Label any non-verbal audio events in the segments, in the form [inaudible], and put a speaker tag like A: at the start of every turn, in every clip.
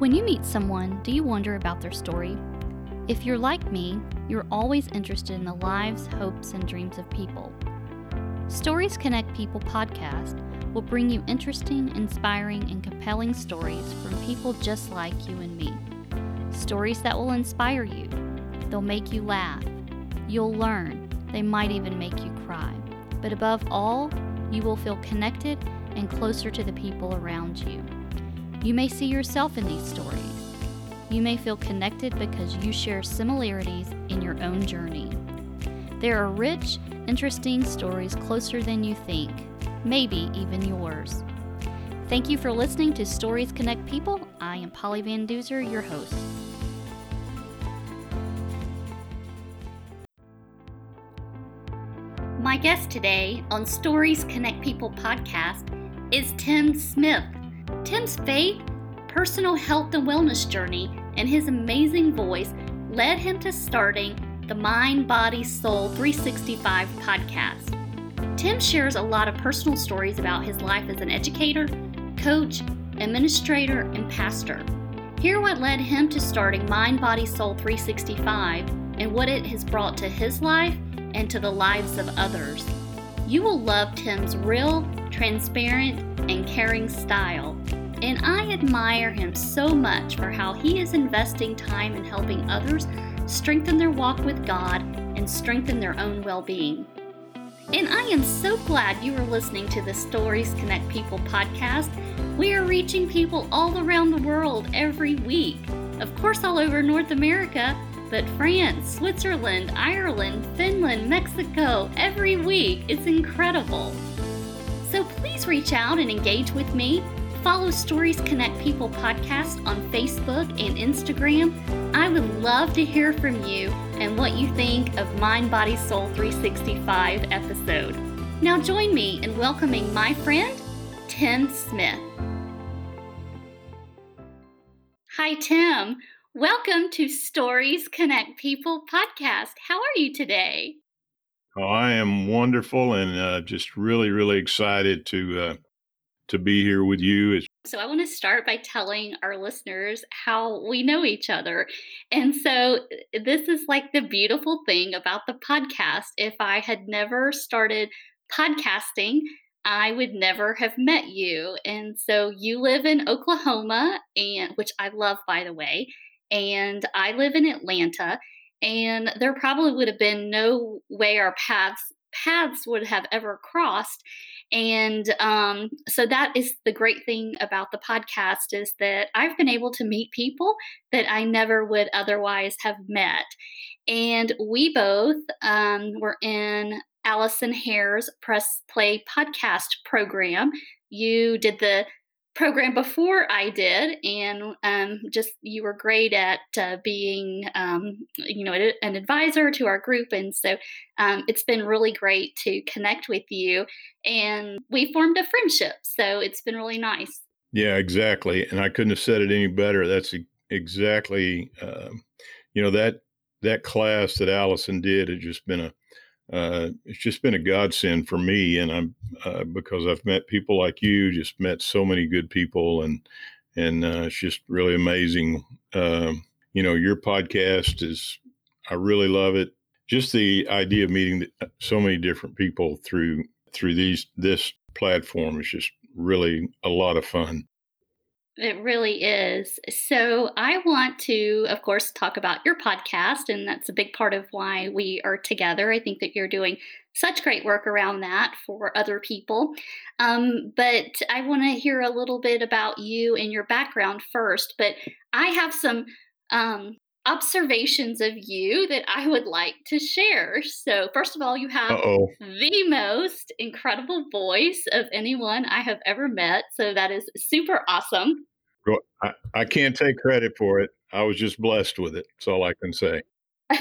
A: When you meet someone, do you wonder about their story? If you're like me, you're always interested in the lives, hopes, and dreams of people. Stories Connect People podcast will bring you interesting, inspiring, and compelling stories from people just like you and me. Stories that will inspire you. They'll make you laugh. You'll learn. They might even make you cry. But above all, you will feel connected and closer to the people around you. You may see yourself in these stories. You may feel connected because you share similarities in your own journey. There are rich, interesting stories closer than you think, maybe even yours. Thank you for listening to Stories Connect People. I am Polly Van Duzer, your host. My guest today on Stories Connect People podcast is Tim Smith. Tim's faith, personal health, and wellness journey, and his amazing voice led him to starting the Mind, Body, Soul 365 podcast. Tim shares a lot of personal stories about his life as an educator, coach, administrator, and pastor. Hear what led him to starting Mind, Body, Soul 365 and what it has brought to his life and to the lives of others. You will love Tim's real, transparent, and caring style. And I admire him so much for how he is investing time in helping others strengthen their walk with God and strengthen their own well being. And I am so glad you are listening to the Stories Connect People podcast. We are reaching people all around the world every week. Of course, all over North America, but France, Switzerland, Ireland, Finland, Mexico, every week. It's incredible. So please reach out and engage with me. Follow Stories Connect People podcast on Facebook and Instagram. I would love to hear from you and what you think of Mind, Body, Soul 365 episode. Now join me in welcoming my friend, Tim Smith. Hi, Tim. Welcome to Stories Connect People podcast. How are you today?
B: Oh, I am wonderful and uh, just really, really excited to uh, to be here with you.
A: So I want to start by telling our listeners how we know each other. And so this is like the beautiful thing about the podcast. If I had never started podcasting, I would never have met you. And so you live in Oklahoma and which I love by the way, and I live in Atlanta and there probably would have been no way our paths paths would have ever crossed and um, so that is the great thing about the podcast is that i've been able to meet people that i never would otherwise have met. And we both um, were in allison hare's press play podcast program. You did the program before I did, and um, just you were great at uh, being, um, you know, an advisor to our group, and so um, it's been really great to connect with you, and we formed a friendship. So it's been really nice.
B: Yeah, exactly, and I couldn't have said it any better. That's exactly, uh, you know, that that class that Allison did has just been a uh, it's just been a godsend for me. And I'm uh, because I've met people like you, just met so many good people, and and uh, it's just really amazing. Um, you know, your podcast is I really love it. Just the idea of meeting uh, so many different people through through these this platform is just really a lot of fun.
A: It really is. So, I want to, of course, talk about your podcast, and that's a big part of why we are together. I think that you're doing such great work around that for other people. Um, but I want to hear a little bit about you and your background first. But I have some um, observations of you that I would like to share. So, first of all, you have Uh-oh. the most incredible voice of anyone I have ever met. So, that is super awesome.
B: I, I can't take credit for it. I was just blessed with it. That's all I can say. [laughs]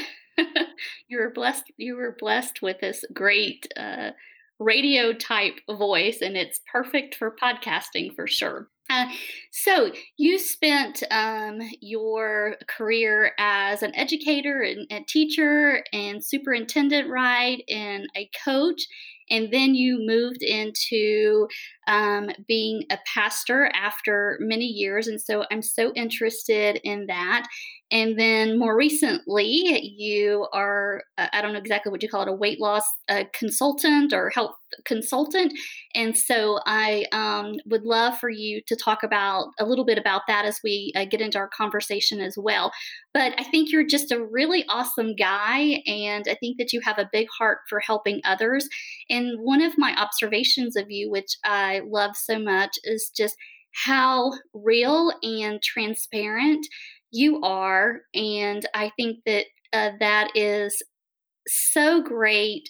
A: you were blessed. You were blessed with this great uh, radio type voice, and it's perfect for podcasting for sure. Uh, so you spent um, your career as an educator and a teacher and superintendent, right, and a coach, and then you moved into um, being a pastor after many years. And so I'm so interested in that. And then more recently, you are, uh, I don't know exactly what you call it, a weight loss uh, consultant or health consultant. And so I um, would love for you to talk about a little bit about that as we uh, get into our conversation as well. But I think you're just a really awesome guy. And I think that you have a big heart for helping others. And one of my observations of you, which I love so much, is just how real and transparent you are. And I think that uh, that is so great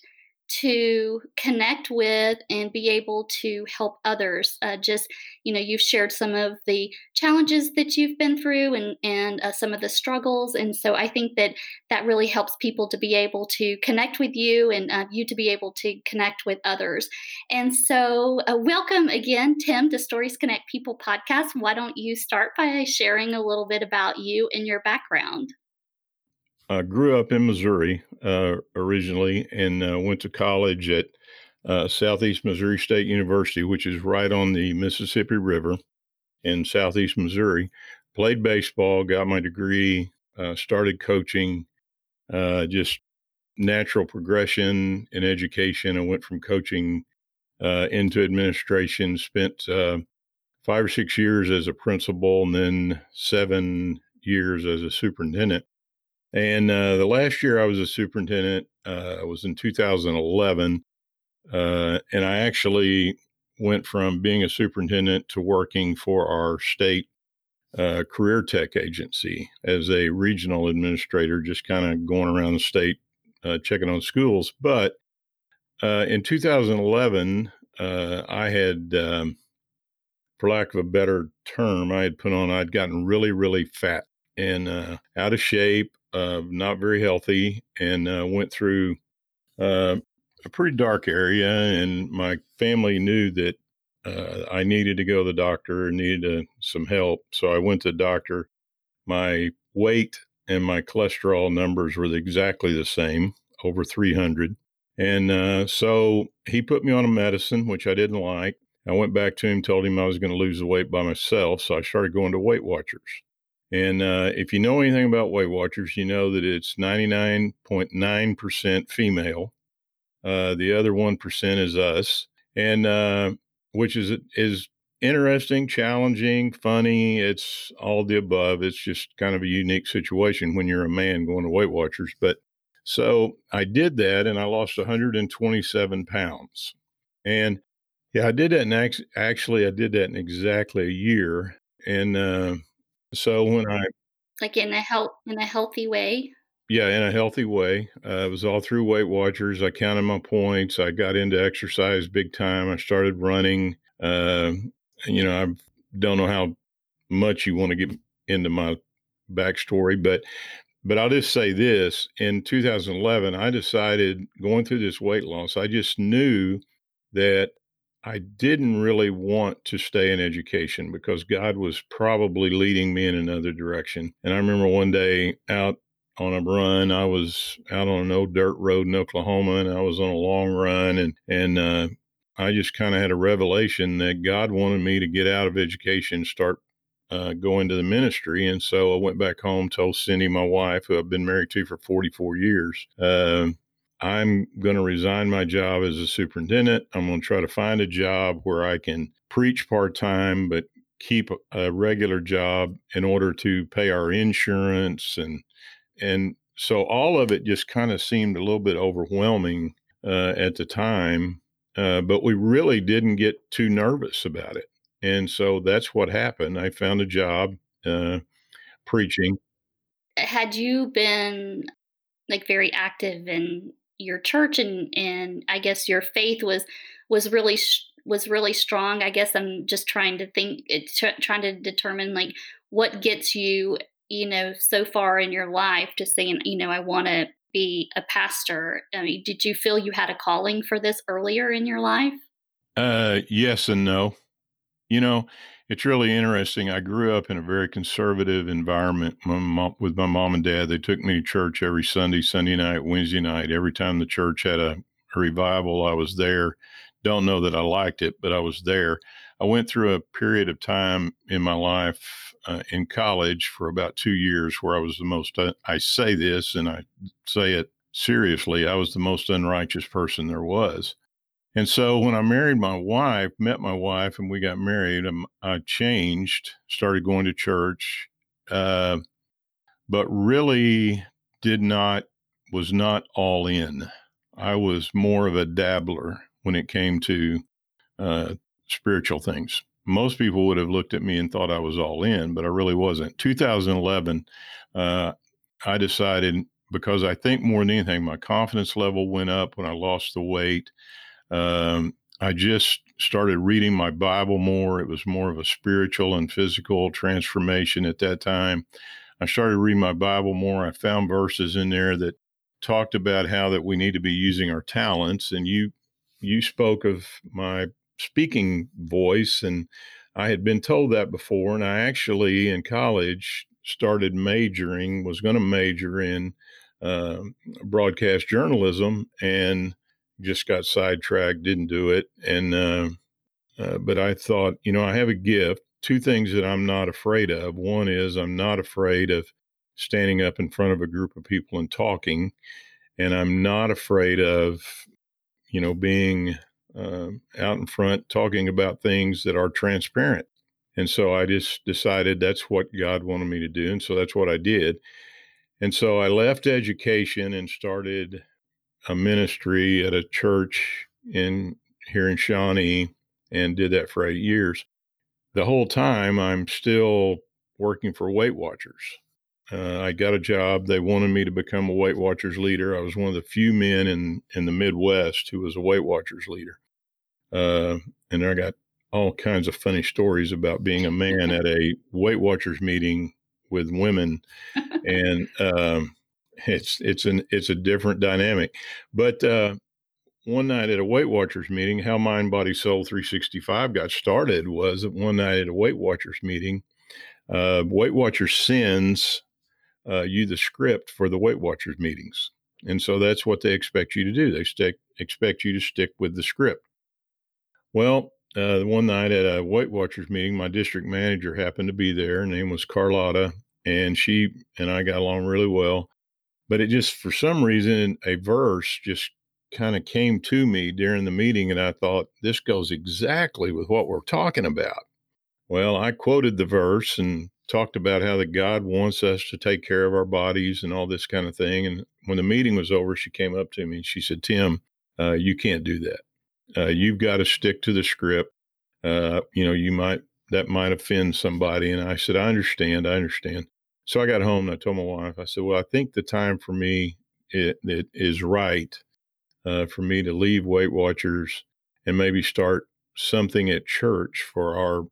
A: to connect with and be able to help others. Uh, just, you know, you've shared some of the challenges that you've been through and, and uh, some of the struggles. And so I think that that really helps people to be able to connect with you and uh, you to be able to connect with others. And so, uh, welcome again, Tim, to Stories Connect People podcast. Why don't you start by sharing a little bit about you and your background?
B: I grew up in Missouri uh, originally and uh, went to college at uh, Southeast Missouri State University, which is right on the Mississippi River in Southeast Missouri. Played baseball, got my degree, uh, started coaching, uh, just natural progression in education. I went from coaching uh, into administration, spent five or six years as a principal, and then seven years as a superintendent and uh, the last year I was a superintendent uh, was in 2011. Uh, and I actually went from being a superintendent to working for our state uh, career tech agency as a regional administrator, just kind of going around the state uh, checking on schools. But uh, in 2011, I had, um, for lack of a better term, I had put on, I'd gotten really, really fat and out of shape uh, not very healthy, and uh, went through uh, a pretty dark area. And my family knew that uh, I needed to go to the doctor and needed uh, some help. So I went to the doctor. My weight and my cholesterol numbers were exactly the same, over 300. And uh, so he put me on a medicine, which I didn't like. I went back to him, told him I was going to lose the weight by myself. So I started going to Weight Watchers. And uh, if you know anything about Weight Watchers, you know that it's 99.9% female. Uh, the other 1% is us, and uh, which is is interesting, challenging, funny. It's all the above. It's just kind of a unique situation when you're a man going to Weight Watchers. But so I did that, and I lost 127 pounds. And yeah, I did that. And actually, I did that in exactly a year. And uh, so when I
A: like in a health in a healthy way.
B: Yeah, in a healthy way. Uh, it was all through Weight Watchers. I counted my points. I got into exercise big time. I started running. Uh, you know, I don't know how much you want to get into my backstory, but but I'll just say this: in 2011, I decided going through this weight loss, I just knew that I didn't really want to stay in education because God was probably leading me in another direction. And I remember one day out on a run, I was out on an old dirt road in Oklahoma and I was on a long run and, and, uh, I just kind of had a revelation that God wanted me to get out of education, start uh, going to the ministry. And so I went back home, told Cindy, my wife, who I've been married to for 44 years, uh, I'm going to resign my job as a superintendent. I'm going to try to find a job where I can preach part time, but keep a regular job in order to pay our insurance and and so all of it just kind of seemed a little bit overwhelming uh, at the time, uh, but we really didn't get too nervous about it, and so that's what happened. I found a job uh, preaching.
A: Had you been like very active in your church and and I guess your faith was was really was really strong. I guess I'm just trying to think, trying to determine like what gets you, you know, so far in your life to saying, you know, I want to be a pastor. I mean, did you feel you had a calling for this earlier in your life?
B: Uh, yes and no. You know, it's really interesting. I grew up in a very conservative environment my mom, with my mom and dad. They took me to church every Sunday, Sunday night, Wednesday night. Every time the church had a, a revival, I was there. don't know that I liked it, but I was there. I went through a period of time in my life uh, in college for about two years where I was the most, uh, I say this and I say it seriously, I was the most unrighteous person there was. And so when I married my wife, met my wife, and we got married, um, I changed, started going to church, uh, but really did not, was not all in. I was more of a dabbler when it came to uh, spiritual things. Most people would have looked at me and thought I was all in, but I really wasn't. 2011, uh, I decided because I think more than anything, my confidence level went up when I lost the weight. Um, I just started reading my Bible more. It was more of a spiritual and physical transformation at that time. I started reading my Bible more. I found verses in there that talked about how that we need to be using our talents and you you spoke of my speaking voice and I had been told that before and I actually in college started majoring was going to major in uh, broadcast journalism and just got sidetracked, didn't do it. And, uh, uh, but I thought, you know, I have a gift. Two things that I'm not afraid of. One is I'm not afraid of standing up in front of a group of people and talking. And I'm not afraid of, you know, being uh, out in front talking about things that are transparent. And so I just decided that's what God wanted me to do. And so that's what I did. And so I left education and started a ministry at a church in here in Shawnee and did that for eight years. The whole time I'm still working for Weight Watchers. Uh, I got a job. They wanted me to become a Weight Watchers leader. I was one of the few men in, in the Midwest who was a Weight Watchers leader. Uh, and I got all kinds of funny stories about being a man at a Weight Watchers meeting with women. [laughs] and um, it's it's an it's a different dynamic. But uh, one night at a Weight Watchers meeting, how Mind Body Soul 365 got started was one night at a Weight Watchers meeting. Uh, Weight Watchers sends uh, you the script for the Weight Watchers meetings, and so that's what they expect you to do. They stick expect you to stick with the script. Well, uh, one night at a Weight Watchers meeting, my district manager happened to be there. Her name was Carlotta, and she and I got along really well but it just for some reason a verse just kind of came to me during the meeting and I thought this goes exactly with what we're talking about. Well, I quoted the verse and talked about how that God wants us to take care of our bodies and all this kind of thing. And when the meeting was over, she came up to me and she said, Tim, uh, you can't do that. Uh, you've got to stick to the script. Uh, you know, you might, that might offend somebody. And I said, I understand. I understand. So I got home and I told my wife, I said, well, I think the time for me it, it is right uh, for me to leave Weight Watchers and maybe start something at church for our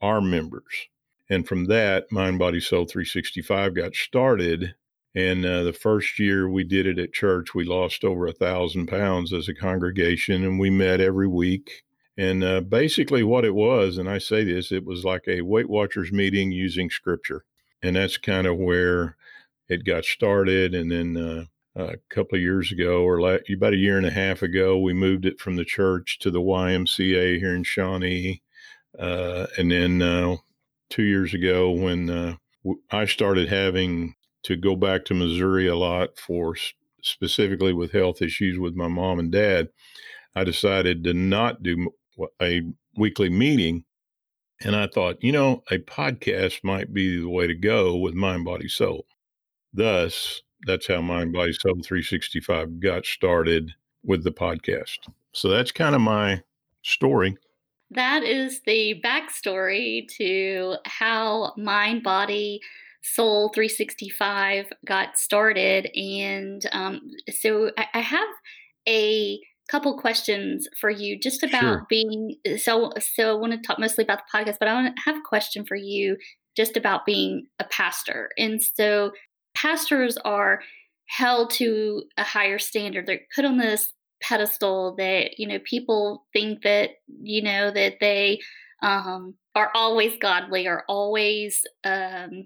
B: our members. And from that, Mind Body Soul 365 got started. And uh, the first year we did it at church, we lost over a thousand pounds as a congregation, and we met every week. And uh, basically, what it was, and I say this, it was like a Weight Watchers meeting using scripture and that's kind of where it got started. And then uh, a couple of years ago, or about a year and a half ago, we moved it from the church to the YMCA here in Shawnee. Uh, and then uh, two years ago, when uh, I started having to go back to Missouri a lot for specifically with health issues with my mom and dad, I decided to not do a weekly meeting and I thought, you know, a podcast might be the way to go with Mind, Body, Soul. Thus, that's how Mind, Body, Soul 365 got started with the podcast. So that's kind of my story.
A: That is the backstory to how Mind, Body, Soul 365 got started. And um, so I, I have a couple questions for you just about sure. being so so I want to talk mostly about the podcast, but I want to have a question for you just about being a pastor. And so pastors are held to a higher standard. They're put on this pedestal that, you know, people think that, you know, that they um, are always godly or always um,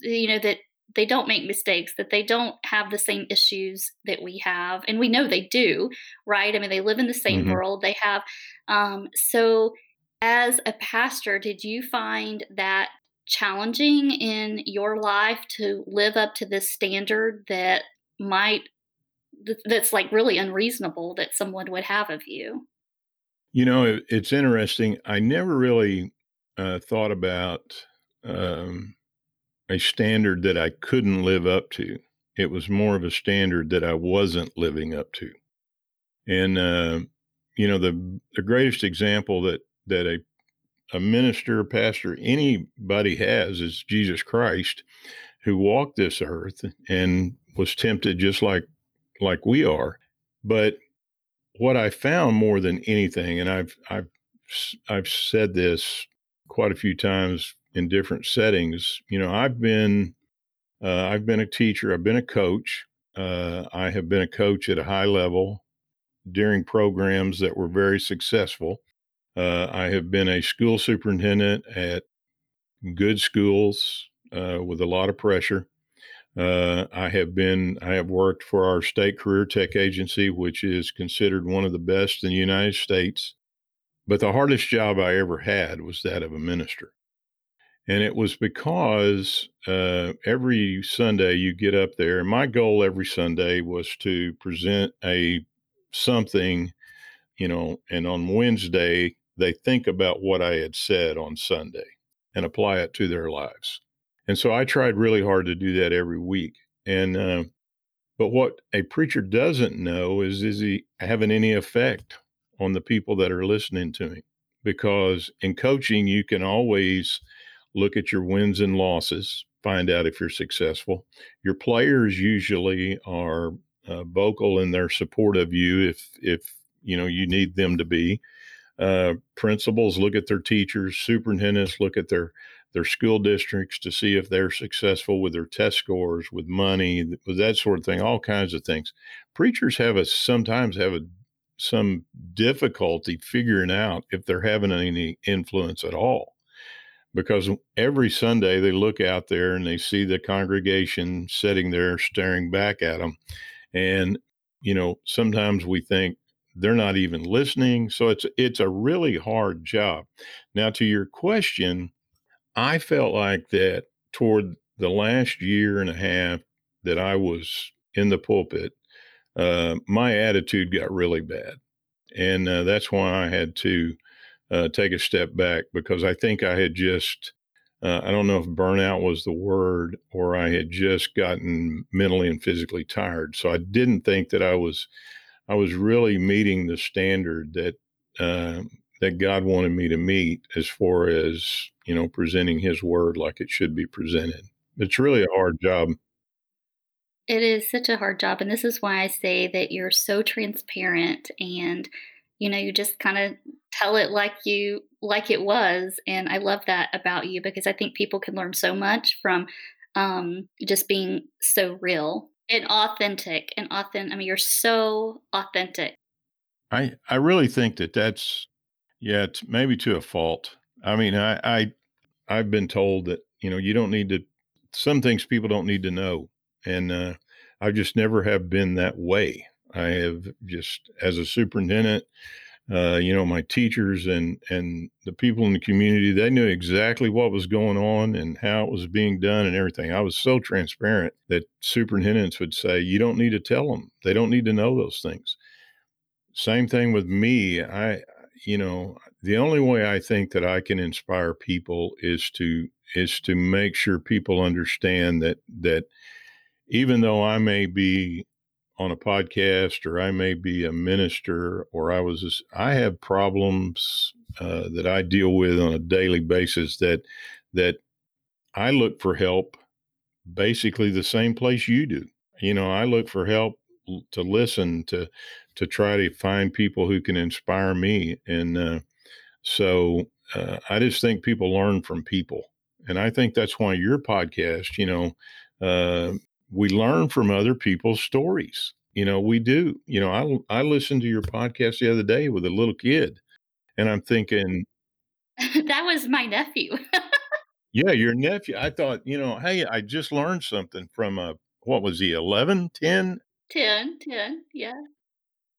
A: you know, that they don't make mistakes, that they don't have the same issues that we have. And we know they do, right? I mean, they live in the same
B: hmm
A: world. They have, um, so as a pastor, did you find that challenging in your life to live up to this standard that might, that's like really unreasonable that someone would have of you?
B: You know, it's interesting. I never really uh, thought about um, a standard that I couldn't live up to. It was more of a standard that I wasn't living up to. And uh, you know, the the greatest example that that a a minister, pastor, anybody has is Jesus Christ, who walked this earth and was tempted just like like we are. But what I found more than anything, and I've I've I've said this quite a few times in different settings. You know, I've been uh, I've been a teacher, I've been a coach, uh, I have been a coach at a high level during programs that were very successful. Uh, I have been a school superintendent at good schools uh, with a lot of pressure. Uh, I have been, I have worked for our state career tech agency, which is considered one of the best in the United States. But the hardest job I ever had was that of a minister. And it was because uh, every Sunday you get up there, and my goal every Sunday was to present a something, you know, and on Wednesday they think about what I had said on Sunday and apply it to their lives. And so I tried really hard to do that every week. And uh, but what a preacher doesn't know is is he having any effect on the people that are listening to him? Because in coaching, you can always look at your wins and losses, find out if you're successful. Your players usually are uh, vocal in their support of you if if you know you need them to be. Uh, principals look at their teachers, superintendents look at their their school districts to see if they're successful with their test scores, with money, with that sort of thing, all kinds of things. Preachers have a sometimes have a some difficulty figuring out if they're having any influence at all because every Sunday they look out there and they see the congregation sitting there staring back at them. And, you know, sometimes we think they're not even listening. So it's it's a really hard job. Now to your question, I felt like that toward the last year and a half that I was in the pulpit, uh, my attitude got really bad. And uh, that's why I had to uh, take a step back because I think I had just, uh, I don't know if burnout was the word or I had just gotten mentally and physically tired. So I didn't think that I was, I was really meeting the standard that, uh, that God wanted me to meet as far as, you know, presenting his word like it should be presented. It's really a hard job.
A: It is such a hard job, and this is why I say that you're so transparent and, you know, you just kinda tell it like you like it was, and I love that about you because I think people can learn so much from, um, just being so real and authentic and authen I mean, you're so authentic.
B: I, I really think that that's, yeah, maybe to a fault. I mean, I, I I've been told that, you know, you don't need to, some things people don't need to know. And uh, I just never have been that way. I have just, as a superintendent, uh, you know, my teachers and, and the people in the community, they knew exactly what was going on and how it was being done and everything. I was so transparent that superintendents would say, you don't need to tell them. They don't need to know those things. Same thing with me. I, you know, the only way I think that I can inspire people is to is to make sure people understand that that even though I may be on a podcast or I may be a minister or I was just, I have problems uh, that I deal with on a daily basis that that I look for help basically the same place you do. You know, I look for help to listen to to try to find people who can inspire me and uh, so uh, I just think people learn from people. And I think that's why your podcast, you know, uh, we learn from other people's stories. You know, we do. You know, I I listened to your podcast the other day with a little kid, and I'm thinking, [laughs]
A: That was my nephew.
B: Yeah, your nephew. I thought, you know, hey, I just learned something from a what was he, 11, 10?
A: 10, 10, yeah.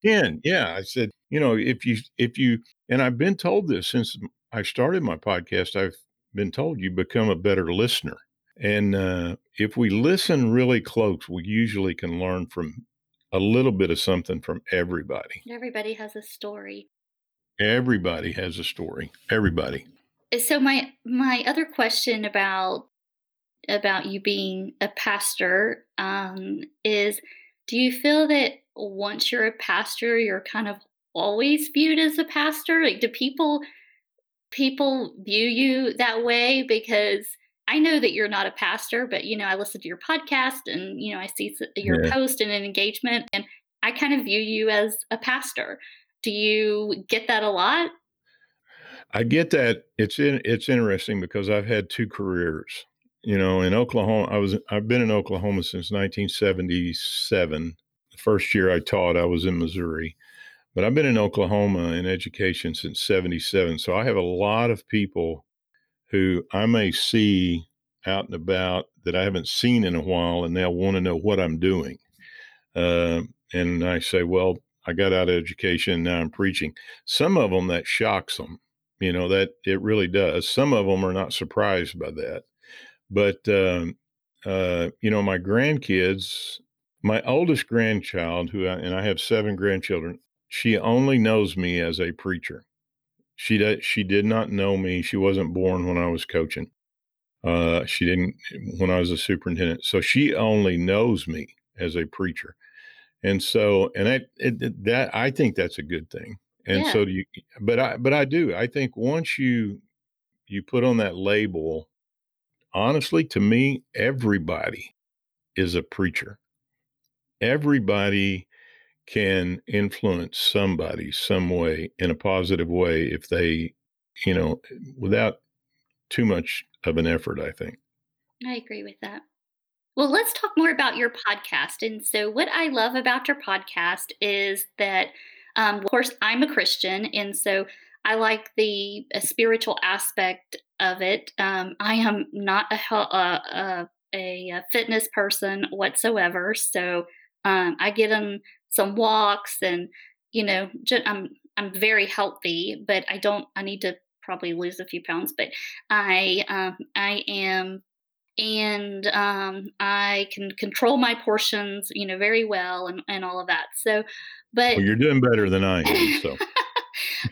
B: 10. Yeah. I said, you know, if you, if you, and I've been told this since I started my podcast, I've been told you become a better listener. And uh, if we listen really close, we usually can learn from a little bit of something from everybody.
A: Everybody has a story.
B: Everybody has a story. Everybody.
A: So my my other question about about you being a pastor um, is do you feel that once you're a pastor you're kind of always viewed as a pastor like do people people view you that way because I know that you're not a pastor, but you know, I listen to your podcast and you know, I see your yeah. post and an engagement and I kind of view you as a pastor. Do you get that a lot?
B: I get that. It's in, it's interesting because I've had two careers. You know, in Oklahoma, I was I've been in Oklahoma since 1977. The first year I taught, I was in Missouri, but I've been in Oklahoma in education since 77. So I have a lot of people who I may see out and about that I haven't seen in a while, and they'll want to know what I'm doing. Uh, and I say, well, I got out of education, now I'm preaching. Some of them that shocks them, you know, that it really does. Some of them are not surprised by that. But, um, uh, you know, my grandkids, my oldest grandchild, who I, and I have seven grandchildren, she only knows me as a preacher. She did, she did not know me. She wasn't born when I was coaching. Uh, she didn't when I was a superintendent. So she only knows me as a preacher. And so, and I, it, that I think that's a good thing. And yeah. so do you, but I, but I do. I think once you you put on that label, honestly, to me, everybody is a preacher. Everybody can influence somebody some way in a positive way if they, you know, without too much of an effort, I think.
A: I agree with that. Well, let's talk more about your podcast. And so, what I love about your podcast is that, um, of course, I'm a Christian. And so, I like the spiritual aspect of it. Um, I am not a, a, a, a, fitness person whatsoever. So, um, I get them some walks and you know i'm i'm very healthy but i don't i need to probably lose a few pounds but i um, i am and um, i can control my portions you know very well and, and all of that so but
B: well, you're doing better than i am so. [laughs]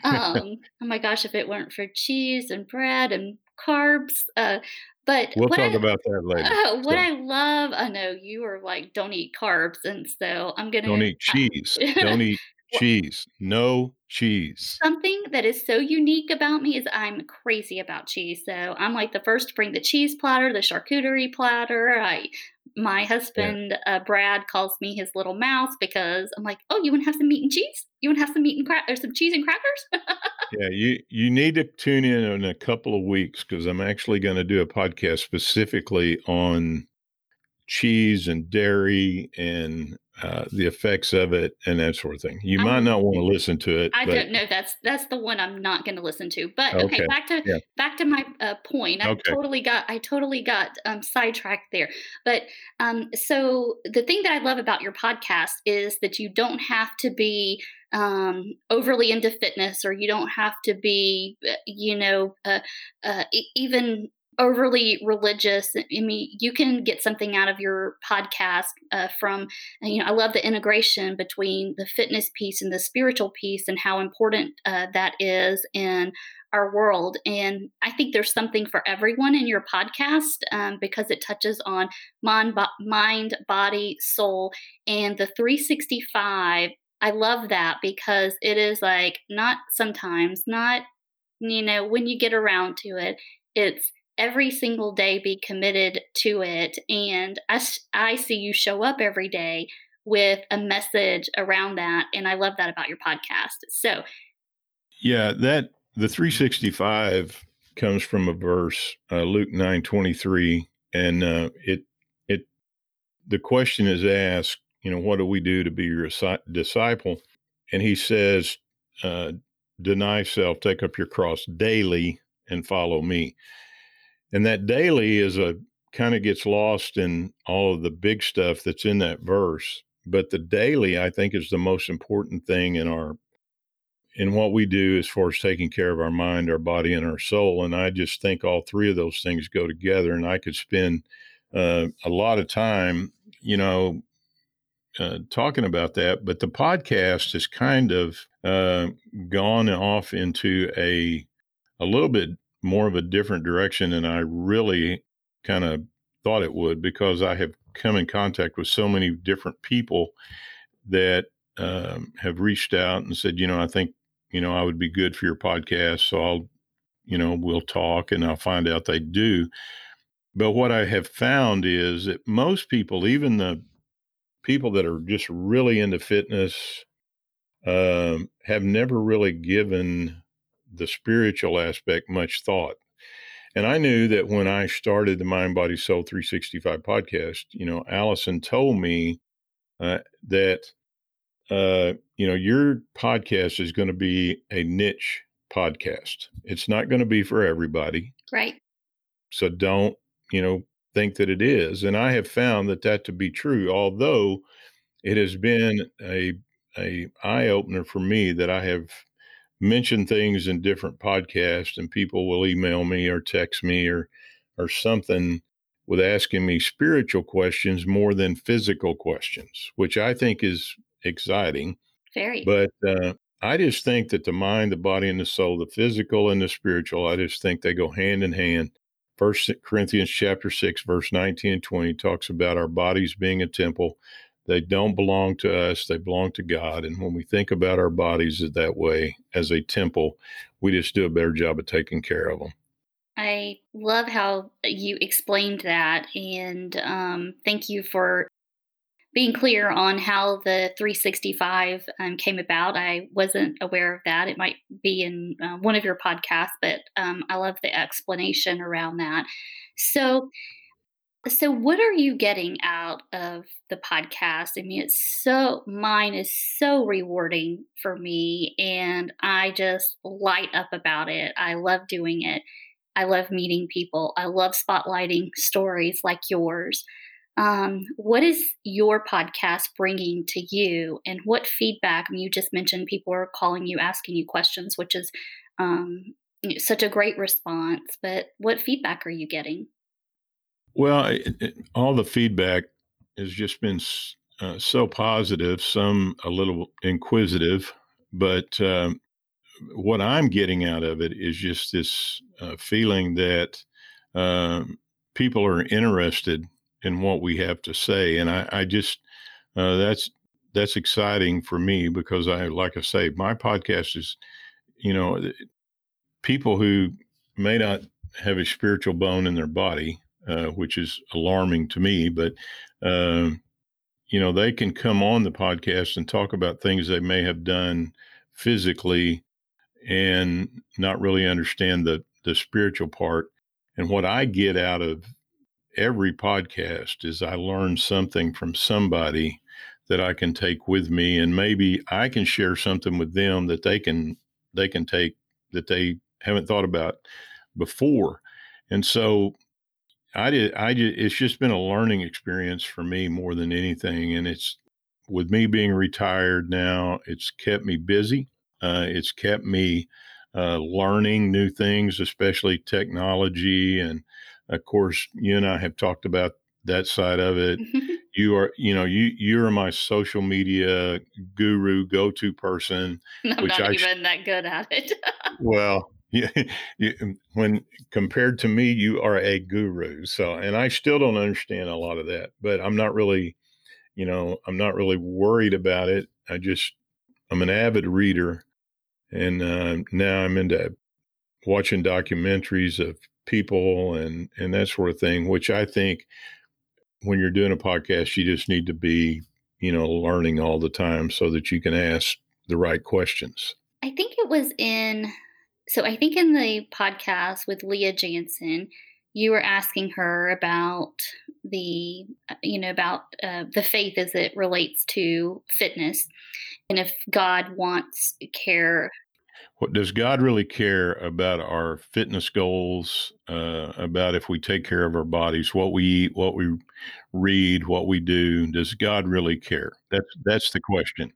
A: Um, oh my gosh if it weren't for cheese and bread and carbs uh, but
B: we'll talk I, about that [laughs] later.
A: What so. I love, I know you are like, don't eat carbs, and so I'm gonna
B: don't eat cheese. don't [laughs] eat cheese. No cheese.
A: Something that is so unique about me is I'm crazy about cheese. So I'm like the first to bring the cheese platter, the charcuterie platter. I my husband yeah. uh, Brad calls me his little mouse because I'm like, oh, you want to have some meat and cheese? You want to have some meat and crack or some cheese and crackers? [laughs]
B: yeah, you you need to tune in in a couple of weeks because I'm actually going to do a podcast specifically on cheese and dairy and uh, the effects of it and that sort of thing. You I, might not want to listen to it.
A: I but, don't know. That's that's the one I'm not going to listen to. But okay, okay back to yeah. back to my uh, point. I okay. totally got I totally got um, sidetracked there. But um, so the thing that I love about your podcast is that you don't have to be um, overly into fitness or you don't have to be uh, you know uh, uh, even overly religious. I mean, you can get something out of your podcast uh, from, you know, I love the integration between the fitness piece and the spiritual piece and how important uh, that is in our world. And I think there's something for everyone in your podcast um, because it touches on mind, bo- mind, body, soul, and the 365. I love that because it is like not sometimes, not, you know, when you get around to it, it's every single day be committed to it. And I, I see you show up every day with a message around that. And I love that about your podcast. So,
B: yeah, that the 365 comes from a verse, uh, Luke 9 23. And uh, it, it, the question is asked, you know, what do we do to be your disciple? And he says, uh, deny self, take up your cross daily and follow me. And that daily is a kind of gets lost in all of the big stuff that's in that verse. But the daily, I think, is the most important thing in our in what we do as far as taking care of our mind, our body, and our soul. And I just think all three of those things go together. And I could spend uh, a lot of time, you know, uh, talking about that. But the podcast has kind of uh, gone off into a a little bit more of a different direction than I really kind of thought it would because I have come in contact with so many different people that um, have reached out and said, you know, I think, you know, I would be good for your podcast. So I'll, you know, we'll talk and I'll find out they do. But what I have found is that most people, even the people that are just really into fitness, um, have never really given the spiritual aspect much thought. And I knew that when I started the Mind Body Soul 365 podcast, you know, Allison told me uh, that, uh, you know, your podcast is going to be a niche podcast. It's not going to be for everybody.
A: Right.
B: So don't, you know, think that it is. And I have found that that to be true, although it has been a, a eye opener for me that I have mention things in different podcasts and people will email me or text me or or something with asking me spiritual questions more than physical questions which i think is exciting.
A: Very.
B: But uh, i just think that the mind the body and the soul the physical and the spiritual i just think they go hand in hand. First corinthians chapter 6 verse 19 and 20 talks about our bodies being a temple they don't belong to us, they belong to God. And when we think about our bodies that way as a temple, we just do a better job of taking care of them.
A: I love how you explained that. And um, thank you for being clear on how the 365 um, came about. I wasn't aware of that. It might be in uh, one of your podcasts, but um, I love the explanation around that. So, so, what are you getting out of the podcast? I mean, it's so, mine is so rewarding for me, and I just light up about it. I love doing it. I love meeting people. I love spotlighting [laughs] stories like yours. Um, what is your podcast bringing to you, and what feedback? I mean, you just mentioned people are calling you, asking you questions, which is um, such a great response, but what feedback are you getting?
B: Well, it, it, all the feedback has just been uh, so positive, some a little inquisitive, but um, what I'm getting out of it is just this uh, feeling that um, people are interested in what we have to say, and I, I just uh, that's that's exciting for me because I, like I say, my podcast is, you know, people who may not have a spiritual bone in their body uh, which is alarming to me. But uh, you know, they can come on the podcast and talk about things they may have done physically and not really understand the the spiritual part. And what I get out of every podcast is I learn something from somebody that I can take with me and maybe I can share something with them that they can they can take that they haven't thought about before. And so I did. I did. It's just been a learning experience for me more than anything, and it's with me being retired now. It's kept me busy. Uh, it's kept me uh, learning new things, especially technology, and of course, you and I have talked about that side of it. [laughs] you are, you know, you you're my social media guru, go to person.
A: I'm which not I, even that good at it.
B: well, you, you, when compared to me, you are a guru. So, and I still don't understand a lot of that, but I'm not really, you know, I'm not really worried about it. I just, I'm an avid reader, and uh, now I'm into watching documentaries of people and and that sort of thing. Which I think, when you're doing a podcast, you just need to be, you know, learning all the time so that you can ask the right questions.
A: I think it was in so I think in the podcast with Leah Jansen, you were asking her about the uh, you know about uh, the faith as it relates to fitness and if god wants care
B: What does God really care about our fitness goals? Uh, about if we take care of our bodies, what we eat, what we read, what we do? Does God really care? That's that's the question.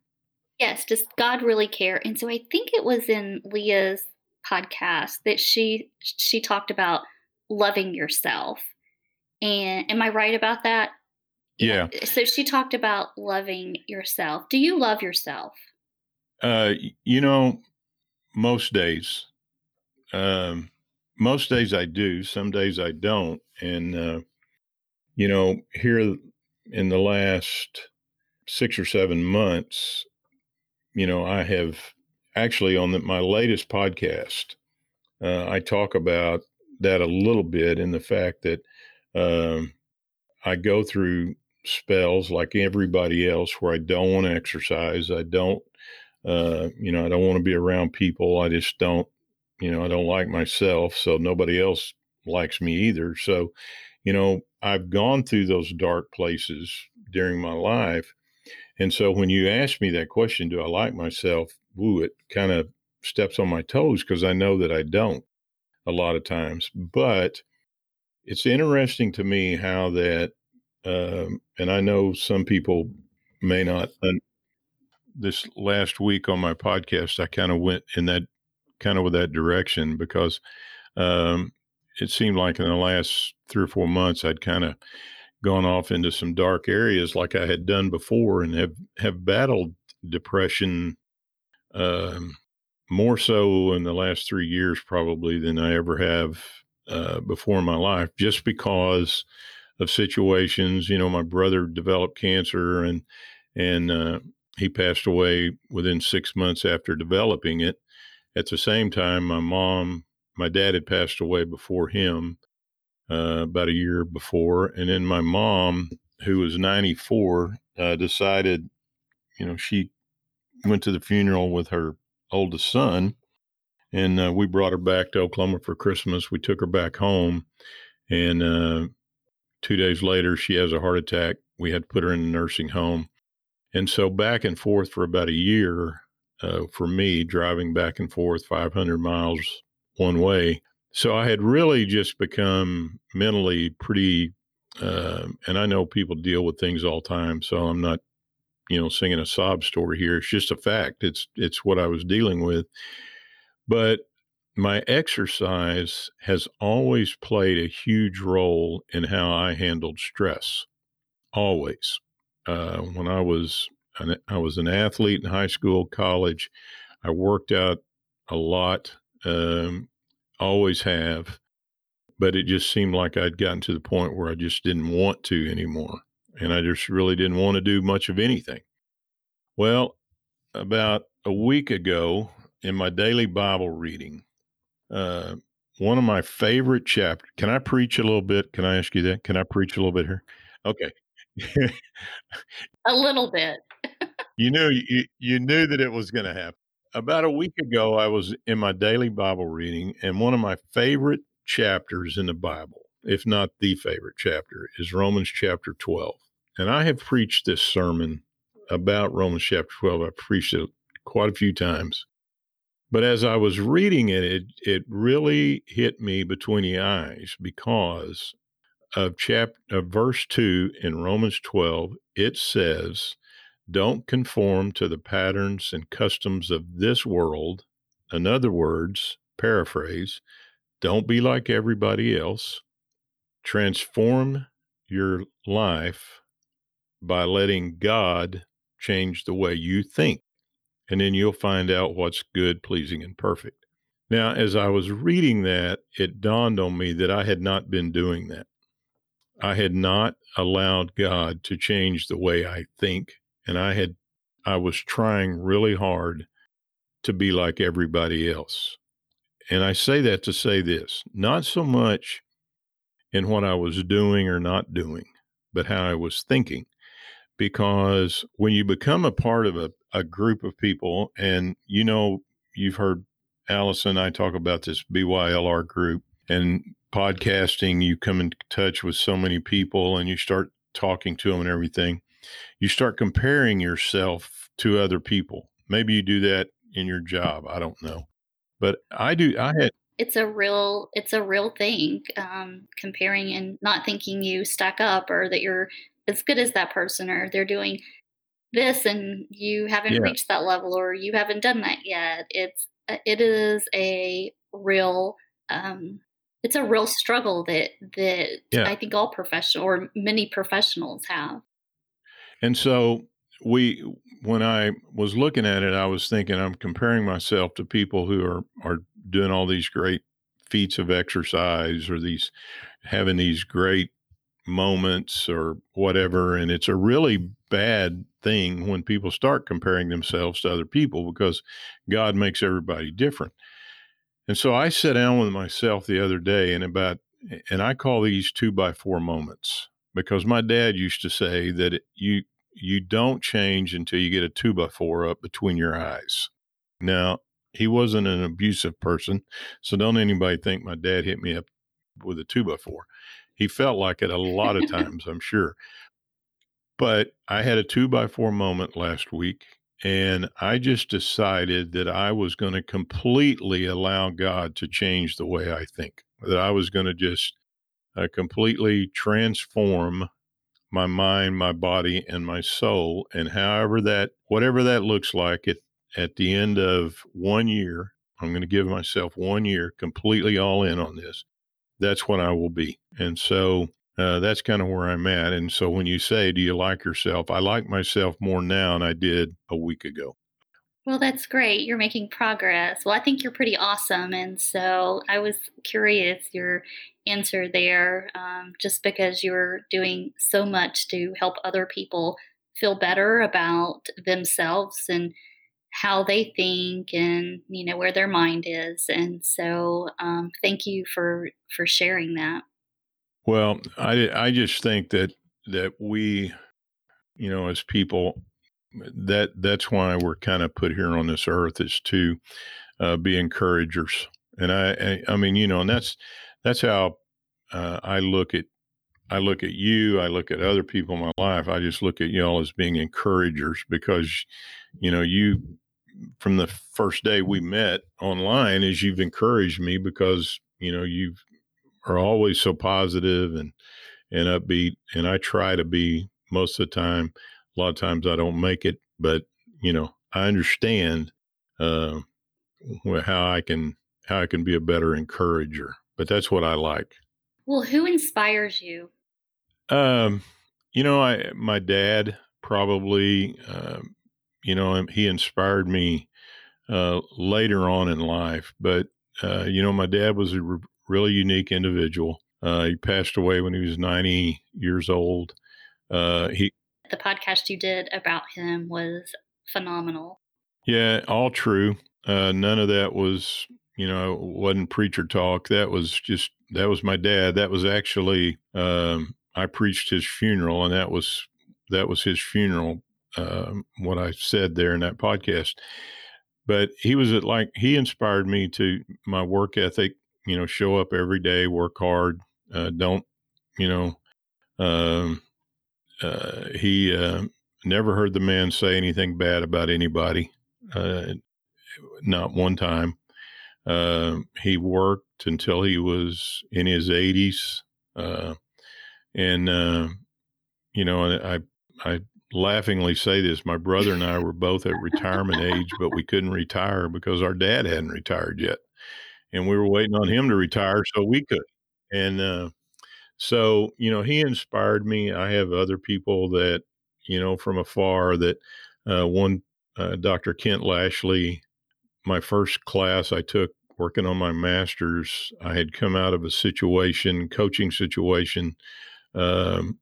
A: Yes, does God really care? And so I think it was in Leah's podcast that she she talked about loving yourself. And am I right about that?
B: Yeah.
A: So she talked about loving yourself. Do you love yourself?
B: Uh, you know, most days. Um, most days I do. Some days I don't. And uh, you know, here in the last six or seven months, you know, I have actually on the, my latest podcast, uh, I talk about that a little bit in the fact that um, I go through spells like everybody else where I don't want to exercise. I don't, uh, you know, I don't want to be around people. I just don't, you know, I don't like myself. So nobody else likes me either. So, you know, I've gone through those dark places during my life. And so when you ask me that question, do I like myself? Woo, it kind of steps on my toes because I know that I don't a lot of times. But it's interesting to me how that, um, and I know some people may not. this last week on my podcast, I kind of went in that kind of with that direction because um, it seemed like in the last three or four months, I'd kind of gone off into some dark areas like I had done before and have, have battled depression um, more so in the last three years, probably than I ever have uh, before in my life, just because of situations. You know, my brother developed cancer and, and, uh, he passed away within six months after developing it. At the same time, my mom, my dad had passed away before him, uh, about a year before. And then my mom, who was 94, uh, decided, you know, she went to the funeral with her oldest son. And uh, we brought her back to Oklahoma for Christmas. We took her back home. And uh, two days later, she has a heart attack. We had to put her in a nursing home. And so back and forth for about a year uh, for me, driving back and forth 500 miles one way. So I had really just become mentally pretty, uh, and I know people deal with things all the time, so I'm not, you know, singing a sob story here. It's just a fact. It's it's what I was dealing with. But my exercise has always played a huge role in how I handled stress. Always. Uh, when I was an, I was an athlete in high school, college. I worked out a lot, um, always have, but it just seemed like I'd gotten to the point where I just didn't want to anymore, and I just really didn't want to do much of anything. Well, about a week ago, in my daily Bible reading, uh, one of my favorite chapters. Can I preach a little bit? Can I ask you that? Can I preach a little bit here? Okay.
A: a little bit. [laughs]
B: you knew you, you knew that it was going to happen. About a week ago, I was in my daily Bible reading, and one of my favorite chapters in the Bible, if not the favorite chapter, is Romans chapter 12. And I have preached this sermon about Romans chapter 12. I've preached it quite a few times. But as I was reading it, it, it really hit me between the eyes because of chapter of verse 2 in Romans 12, it says, Don't conform to the patterns and customs of this world. In other words, paraphrase, don't be like everybody else. Transform your life by letting God change the way you think. And then you'll find out what's good, pleasing, and perfect. Now, as I was reading that, it dawned on me that I had not been doing that. I had not allowed God to change the way I think. And I had, I was trying really hard to be like everybody else. And I say that to say this not so much in what I was doing or not doing, but how I was thinking. Because when you become a part of a, a group of people, and you know, you've heard Allison and I talk about this BYLR group, and podcasting, you come in touch with so many people and you start talking to them and everything. You start comparing yourself to other people. Maybe you do that, in your job. I don't know, but I do. I had
A: it's a real it's a real thing um, comparing and not thinking you stack up or that you're as good as that person or they're doing this and you haven't
B: Yeah.
A: reached that level or you haven't done that yet it's uh, it is a real um, it's a real struggle that that
B: Yeah.
A: i think all professional or many professionals have
B: And so we, when I was looking at it, I was thinking I'm comparing myself to people who are are doing all these great feats of exercise or these having these great moments or whatever, and it's a really bad thing when people start comparing themselves to other people because God makes everybody different. And so I sat down with myself the other day and about, and I call these two by four moments because my dad used to say that it, you you don't change until you get a two by four up between your eyes. Now he wasn't an abusive person, so don't anybody think my dad hit me up with a two by four. He felt like it a lot of [laughs] times, I'm sure. But I had a two by four moment last week, and I just decided that I was going to completely allow God to change the way I think, that I was going to just uh, completely transform my mind, my body, and my soul. And however that, whatever that looks like, it, at the end of one year, I'm going to give myself one year completely all in on this. That's what I will be. And so uh, that's kind of where I'm at. And so when you say, Do you like yourself? I like myself more now than I did a week ago.
A: Well, that's great. You're making progress. Well, I think you're pretty awesome. And so I was curious your answer there, um, just because you're doing so much to help other people feel better about themselves and how they think and you know where their mind is and so um, thank you for for sharing that
B: Well, I, I just think that, that we, you know, as people, that that's why we're kind of put here on this earth is to uh, be encouragers. And I, I, I mean, you know, and that's that's how uh, I look at I look at you. I look at other people in my life. I just look at y'all as being encouragers because, you know, you from the first day we met online, is you've encouraged me because you know you are always so positive and and upbeat, and I try to be most of the time. A lot of times I don't make it, but you know I understand uh, how I can how I can be a better encourager. But that's what I like.
A: well who inspires you
B: Um, you know, I my dad probably, um, you know, he inspired me uh, later on in life. But uh, you know, my dad was a re- really unique individual. Uh, he passed away when he was ninety years old. Uh, he,
A: the podcast you did about him was phenomenal
B: yeah, all true. Uh, none of that was, you know, wasn't preacher talk. That was just that was my dad. That was actually um, I preached his funeral, and that was that was his funeral. Um, what I said there in that podcast, but he was at like he inspired me to my work ethic. You know, show up every day, work hard. Uh, don't, you know, um, uh, he uh, never heard the man say anything bad about anybody. Uh, not one time. Uh, he worked until he was in his 80s. Uh, and, you know, I, I laughingly say this my brother and I were both at retirement age, but we couldn't retire because our dad hadn't retired yet. And we were waiting on him to retire so we could. And uh, so, you know, he inspired me. I have other people that, you know, from afar that uh, one, uh, Dr. Kent Lashley, my first class I took working on my master's, I had come out of a situation, coaching situation. Um,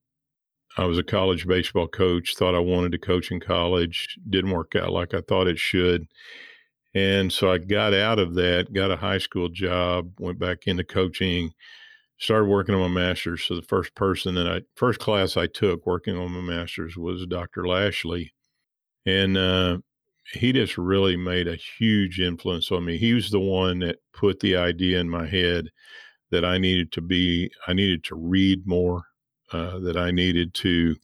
B: I was a college baseball coach, thought I wanted to coach in college, didn't work out like I thought it should. And so I got out of that, got a high school job, went back into coaching, started working on my master's. So the first person that I, first class I took working on my master's was Dr. Lashley. And uh, he just really made a huge influence on me. He was the one that put the idea in my head that I needed to be, I needed to read more, uh, that I needed to,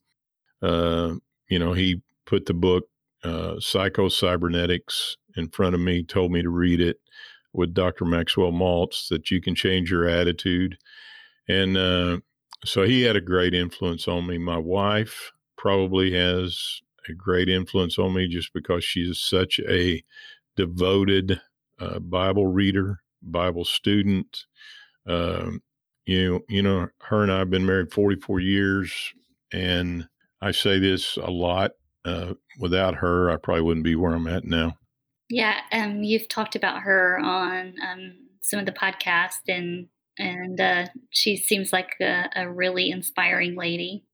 B: uh, you know, he put the book uh, Psycho Cybernetics in front of me told me to read it with Dr. Maxwell Maltz that you can change your attitude. And uh, so he had a great influence on me. My wife probably has a great influence on me just because she's such a devoted uh, Bible reader, Bible student. Um, you know, you know, her and I have been married 44 years, and I say this a lot. Uh, without her, I probably wouldn't be where I'm at now.
A: Yeah, um, you've talked about her on um, some of the podcasts, and and uh, she seems like a, a, really inspiring lady.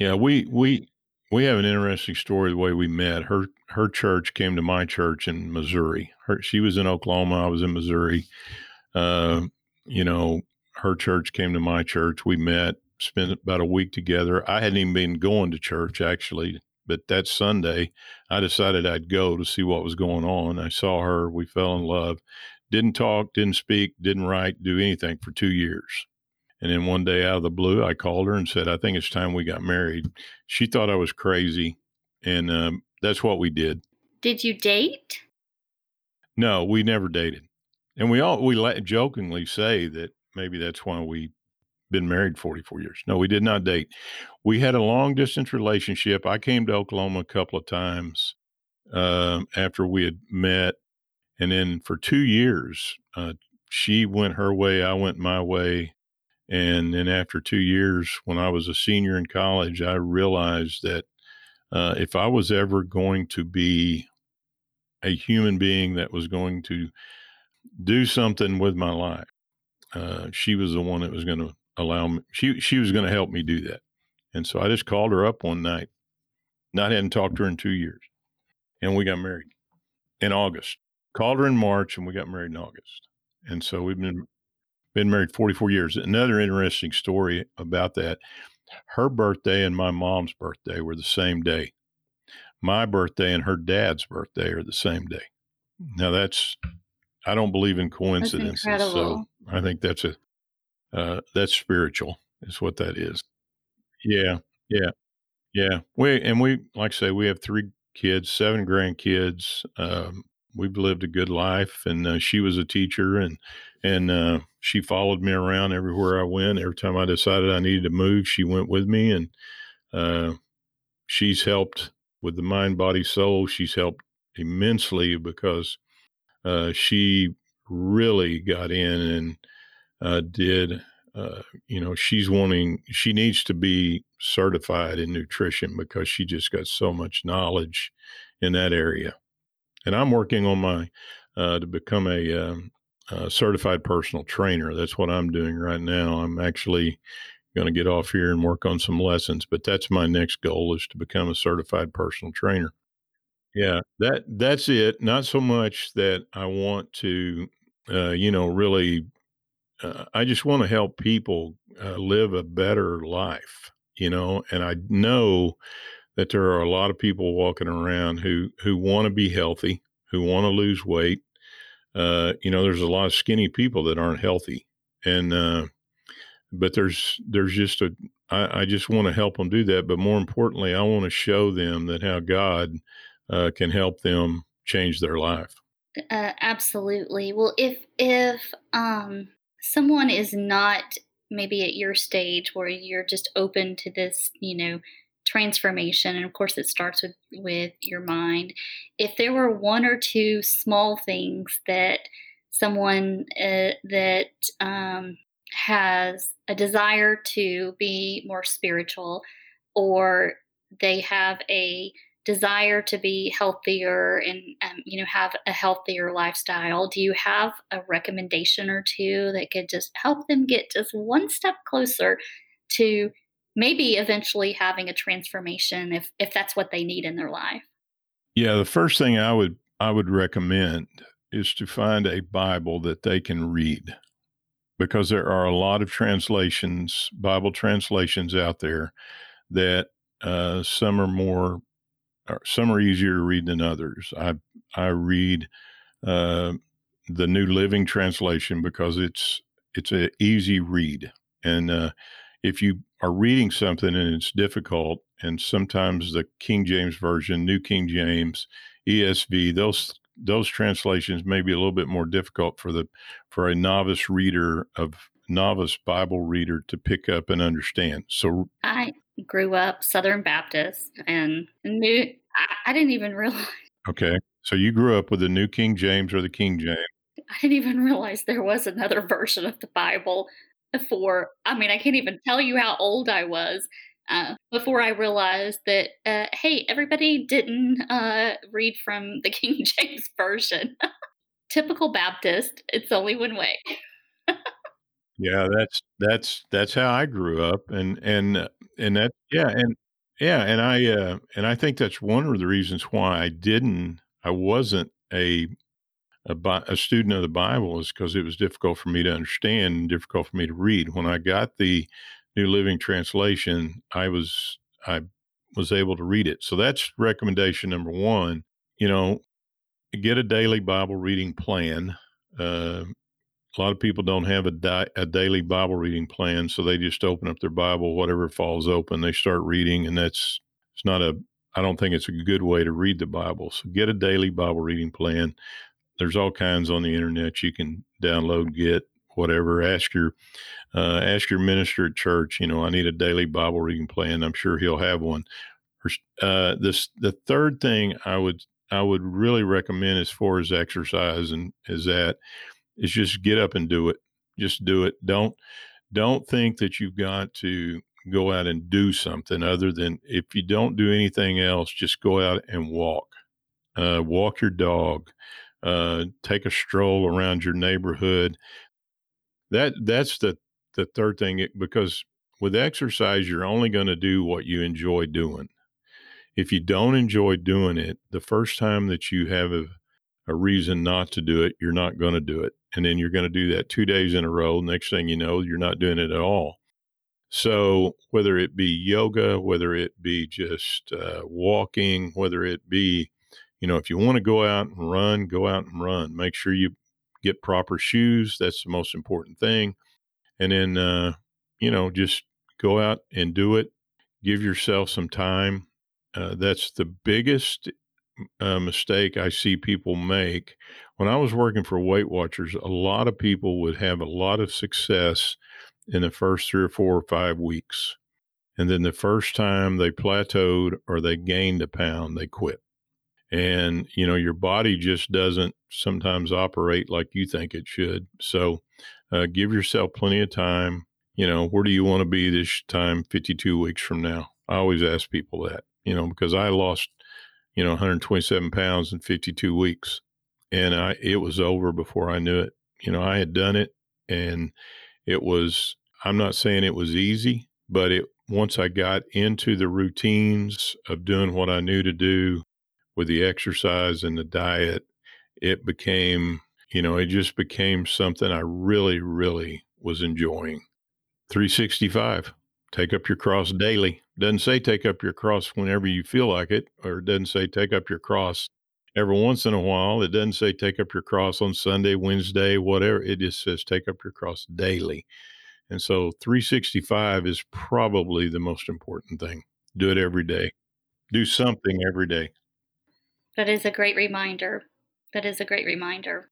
B: Yeah, we we we have an interesting story the way we met. Her her church came to my church in Missouri. Her she was in Oklahoma, I was in Missouri. Uh, you know, her church came to my church. We met, spent about a week together. I hadn't even been going to church actually but that Sunday, I decided I'd go to see what was going on. I saw her. We fell in love. Didn't talk, didn't speak, didn't write, do anything for two years. And then one day out of the blue, I called her and said, I think it's time we got married. She thought I was crazy. And um, that's what we did.
A: Did you date?
B: No, we never dated. And we all, we let, jokingly say that maybe that's why we been married 44 years. No, we did not date. We had a long distance relationship. I came to Oklahoma a couple of times um, after we had met. And then for two years, uh, she went her way, I went my way. And then after two years, when I was a senior in college, I realized that uh, if I was ever going to be a human being that was going to do something with my life, uh, she was the one that was going to allow me. She she was going to help me do that, and so I just called her up one night. Not hadn't talked to her in two years, and we got married in August. Called her in March, and we got married in August. And so we've been been married 44 years. Another interesting story about that. Her birthday and my mom's birthday were the same day. My birthday and her dad's birthday are the same day. Now that's I don't believe in coincidences. So I think that's a uh, that's spiritual, is what that is. Yeah, yeah, yeah. We and we like I say, we have three kids, seven grandkids. Um, we've lived a good life, and uh, she was a teacher, and and uh, she followed me around everywhere I went. Every time I decided I needed to move, she went with me, and uh, she's helped with the mind, body, soul. She's helped immensely because uh, she really got in and uh, did. Uh, you know, she's wanting, she needs to be certified in nutrition because she just got so much knowledge in that area. And I'm working on my, uh, to become a, um, a certified personal trainer. That's what I'm doing right now. I'm actually going to get off here and work on some lessons, but that's my next goal is to become a certified personal trainer. Yeah, that that's it. Not so much that I want to, uh, you know, really uh, I just want to help people uh, live a better life, you know, and I know that there are a lot of people walking around who who want to be healthy, who want to lose weight. Uh, you know, there's a lot of skinny people that aren't healthy, and uh, but there's there's just a I, I just want to help them do that. But more importantly, I want to show them that how God uh, can help them change their life.
A: Uh, absolutely. Well, if if um someone is not maybe at your stage where you're just open to this, you know, transformation and of course it starts with with your mind if there were one or two small things that someone uh, that um, has a desire to be more spiritual or they have a desire to be healthier and um, you know have a healthier lifestyle do you have a recommendation or two that could just help them get just one step closer to maybe eventually having a transformation if if that's what they need in their life?
B: Yeah the first thing i would i would recommend is to find a bible that they can read because there are a lot of translations bible translations out there that uh, some are more some are easier to read than others. I I read uh, the New Living Translation because it's it's an easy read, and uh, if you are reading something and it's difficult, and sometimes the King James version, New King James, ESV, those those translations may be a little bit more difficult for the for a novice reader of novice Bible reader to pick up and understand. So
A: I grew up Southern Baptist and knew I, I didn't even realize. [laughs]
B: Okay, so you grew up with the New King James or the King James?
A: I didn't even realize there was another [laughs] version of the Bible before. I mean, I can't even tell you how old I was uh, before I realized that, uh, hey, everybody didn't uh, read from the [laughs] King James Version. Typical Baptist, it's only one way.
B: yeah, that's that's that's how I grew up, and and and that yeah, and yeah, and I uh, and I think that's one of the reasons why I didn't, I wasn't a a, a student of the Bible is because it was difficult for me to understand and difficult for me to read. When I got the New Living Translation, I was I was able to read it. So that's recommendation number one. You know, get a daily Bible reading plan. Uh, a lot of people don't have a, di- a daily Bible reading plan, so they just open up their Bible, whatever falls open, they start reading, and that's it's not a. I don't think it's a good way to read the Bible. So get a daily Bible reading plan there's all kinds on the internet you can download, get whatever. Ask your uh, ask your minister at church. You know, I need a daily Bible reading plan. I'm sure he'll have one. Uh, this the third thing I would I would really recommend as far as exercise and is that is just get up and do it. Just do it. Don't don't think that you've got to go out and do something other than if you don't do anything else, just go out and walk. Uh, walk your dog uh, take a stroll around your neighborhood. That that's the the third thing because with exercise you're only going to do what you enjoy doing. If you don't enjoy doing it, the first time that you have a, a reason not to do it, you're not going to do it. And then you're going to do that 2 days in a row. Next thing you know, you're not doing it at all. So, whether it be yoga, whether it be just uh, walking, whether it be you know, if you want to go out and run, go out and run. Make sure you get proper shoes. That's the most important thing. And then, uh, you know, just go out and do it. Give yourself some time. Uh, that's the biggest uh, mistake I see people make. When I was working for Weight Watchers, a lot of people would have a lot of success in the first three or four or five weeks. And then the first time they plateaued or they gained a pound, they quit. And you know your body just doesn't sometimes operate like you think it should. So uh, give yourself plenty of time. You know where do you want to be this time 52 weeks from now? I always ask people that you know because i lost you know 127 pounds in 52 weeks and i it was over before i knew it you know i had done it and it was i'm not saying it was easy but it once i got into the routines of doing what i knew to do with the exercise and the diet, it became, you know, it just became something I really, really was enjoying. 365, take up your cross daily. Doesn't say take up your cross whenever you feel like it, or doesn't say take up your cross every once in a while. It doesn't say take up your cross on Sunday, Wednesday, whatever. It just says take up your cross daily. And so 365 is probably the most important thing. Do it every day. Do something every day.
A: That is a great reminder. That is a great reminder.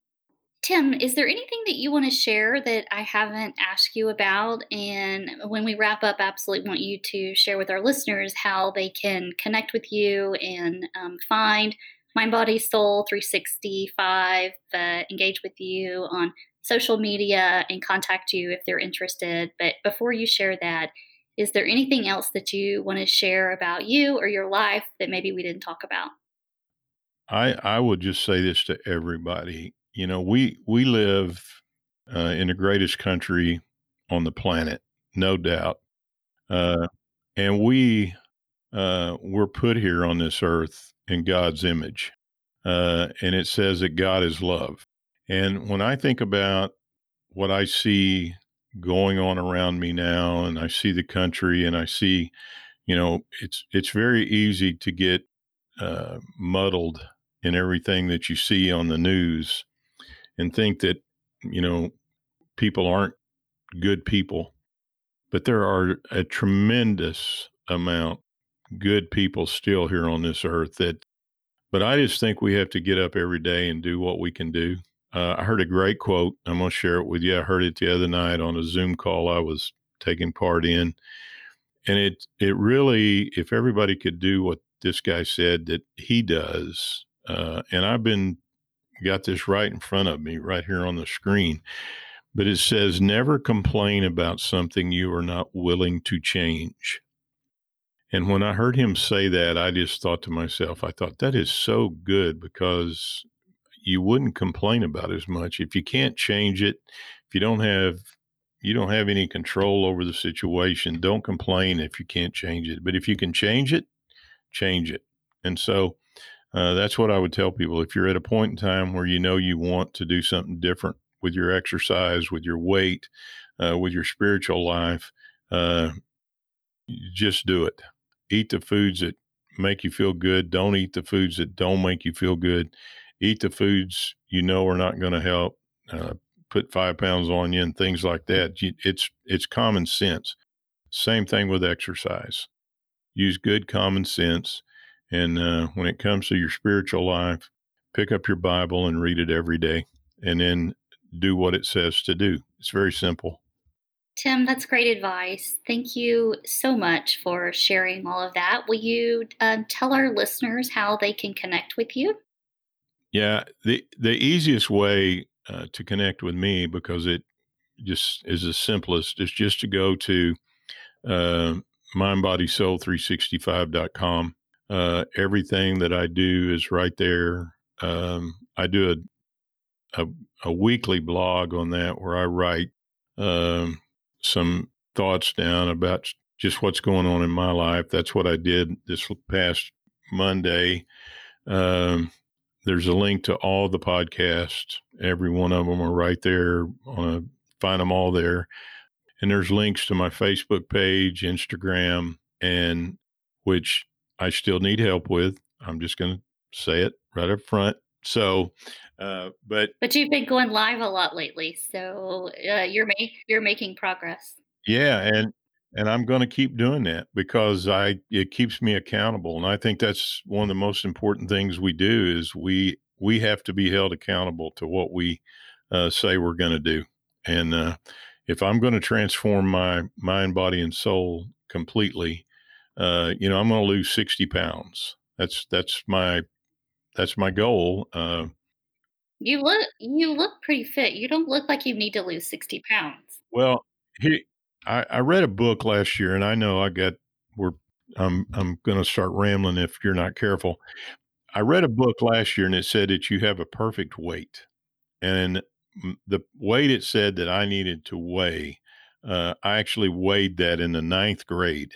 A: Tim, is there anything that you want to share that I haven't asked you about? And when we wrap up, absolutely want you to share with our listeners how they can connect with you and um, find Mind Body Soul 365, uh, engage with you on social media and contact you if they're interested. But before you share that, is there anything else that you want to share about you or your life that maybe we didn't talk about?
B: I I would just say this to everybody. You know, we we live uh, in the greatest country on the planet, no doubt, uh, and we uh, we're put here on this earth in God's image, uh, and it says that God is love. And when I think about what I see going on around me now, and I see the country, and I see, you know, it's it's very easy to get uh, muddled in everything that you see on the news and think that, you know, people aren't good people. But there are a tremendous amount good people still here on this earth that But I just think we have to get up every day and do what we can do. Uh, I heard a great quote. I'm going to share it with you. I heard it the other night on a Zoom call I was taking part in. And it it really, if everybody could do what this guy said that he does, uh, and I've been got this right in front of me, right here on the screen. But it says, never complain about something you are not willing to change. And when I heard him say that, I just thought to myself, I thought that is so good because you wouldn't complain about as much if you can't change it. If you don't have you don't have any control over the situation, don't complain if you can't change it. But if you can change it, change it. And so uh, that's what I would tell people. If you're at a point in time where you know you want to do something different with your exercise, with your weight, uh, with your spiritual life, uh, just do it. Eat the foods that make you feel good. Don't eat the foods that don't make you feel good. Eat the foods you know are not going to help. Uh, put five pounds on you and things like that. It's it's common sense. Same thing with exercise. Use good common sense and uh, when it comes to your spiritual life, pick up your Bible and read it every day and then do what it says to do. It's very simple.
A: Tim, that's great advice. Thank you so much for sharing all of that. Will you uh, tell our listeners how they can connect with you?
B: Yeah, the the easiest way uh, to connect with me because it just is the simplest is just to go to uh, mindbodysoul365.com uh, everything that I do is right there. Um, I do a, a, a weekly blog on that where I write um, some thoughts down about just what's going on in my life. That's what I did this past Monday. Um, there's a link to all the podcasts. Every one of them are right there. On a, find them all there. And there's links to my Facebook page, Instagram, and which I still need help with. I'm just going to say it right up front. So, uh, but
A: but you've been going live a lot lately, so uh, you're ma- you're making progress.
B: Yeah, and and I'm going to keep doing that because I it keeps me accountable, and I think that's one of the most important things we do is we we have to be held accountable to what we uh, say we're going to do, and uh, if I'm going to transform my mind, body, and soul completely, uh, you know, I'm going to lose 60 pounds. That's, that's my, that's my goal. Uh,
A: you look, you look pretty fit. You don't look like you need to lose 60 pounds.
B: Well, he, I, I read a book last year and I know I got, we're, I'm, I'm going to start rambling if you're not careful. I read a book last year and it said that you have a perfect weight. And the weight it said that I needed to weigh, uh, I actually weighed that in the ninth grade.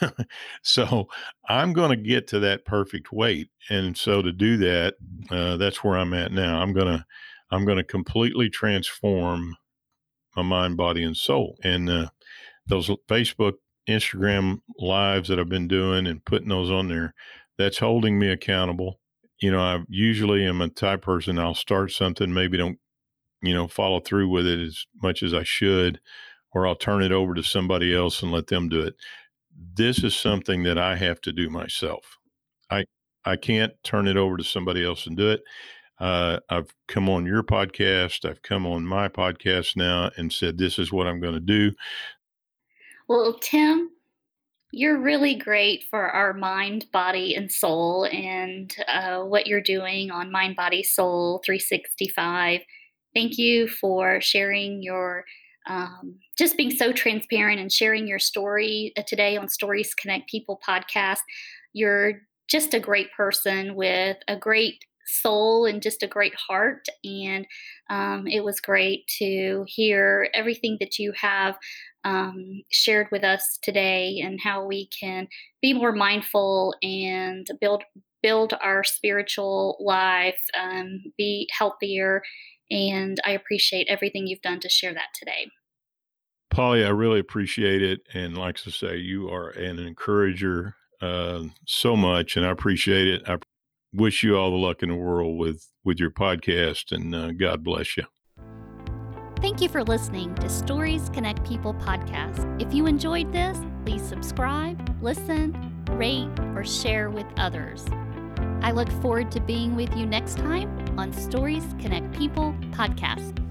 B: [laughs] so I'm going to get to that perfect weight, and so to do that, uh, that's where I'm at now. I'm gonna I'm gonna completely transform my mind, body, and soul. And uh, those Facebook, Instagram lives that I've been doing and putting those on there, that's holding me accountable. You know, I usually am a type person. I'll start something, maybe don't, you know, follow through with it as much as I should, or I'll turn it over to somebody else and let them do it this is something that I have to do myself. I I can't turn it over to somebody else and do it. Uh, I've come on your podcast. I've come on my podcast now and said this is what I'm going to do.
A: Well, Tim, you're really great for our mind, body, and soul, and uh, what you're doing on Mind, Body, Soul 365. Thank you for sharing your um, just being so transparent and sharing your story uh, today on Stories Connect People podcast. You're just a great person with a great soul and just a great heart. And um, it was great to hear everything that you have um, shared with us today and how we can be more mindful and build build our spiritual life, um, be healthier, and I appreciate everything you've done to share that today.
B: Polly, I really appreciate it. And like to say, you are an encourager uh, so much, and I appreciate it. I wish you all the luck in the world with, with your podcast, and uh, God bless you.
A: Thank you for listening to Stories Connect People podcast. If you enjoyed this, please subscribe, listen, rate, or share with others. I look forward to being with you next time on Stories Connect People podcast.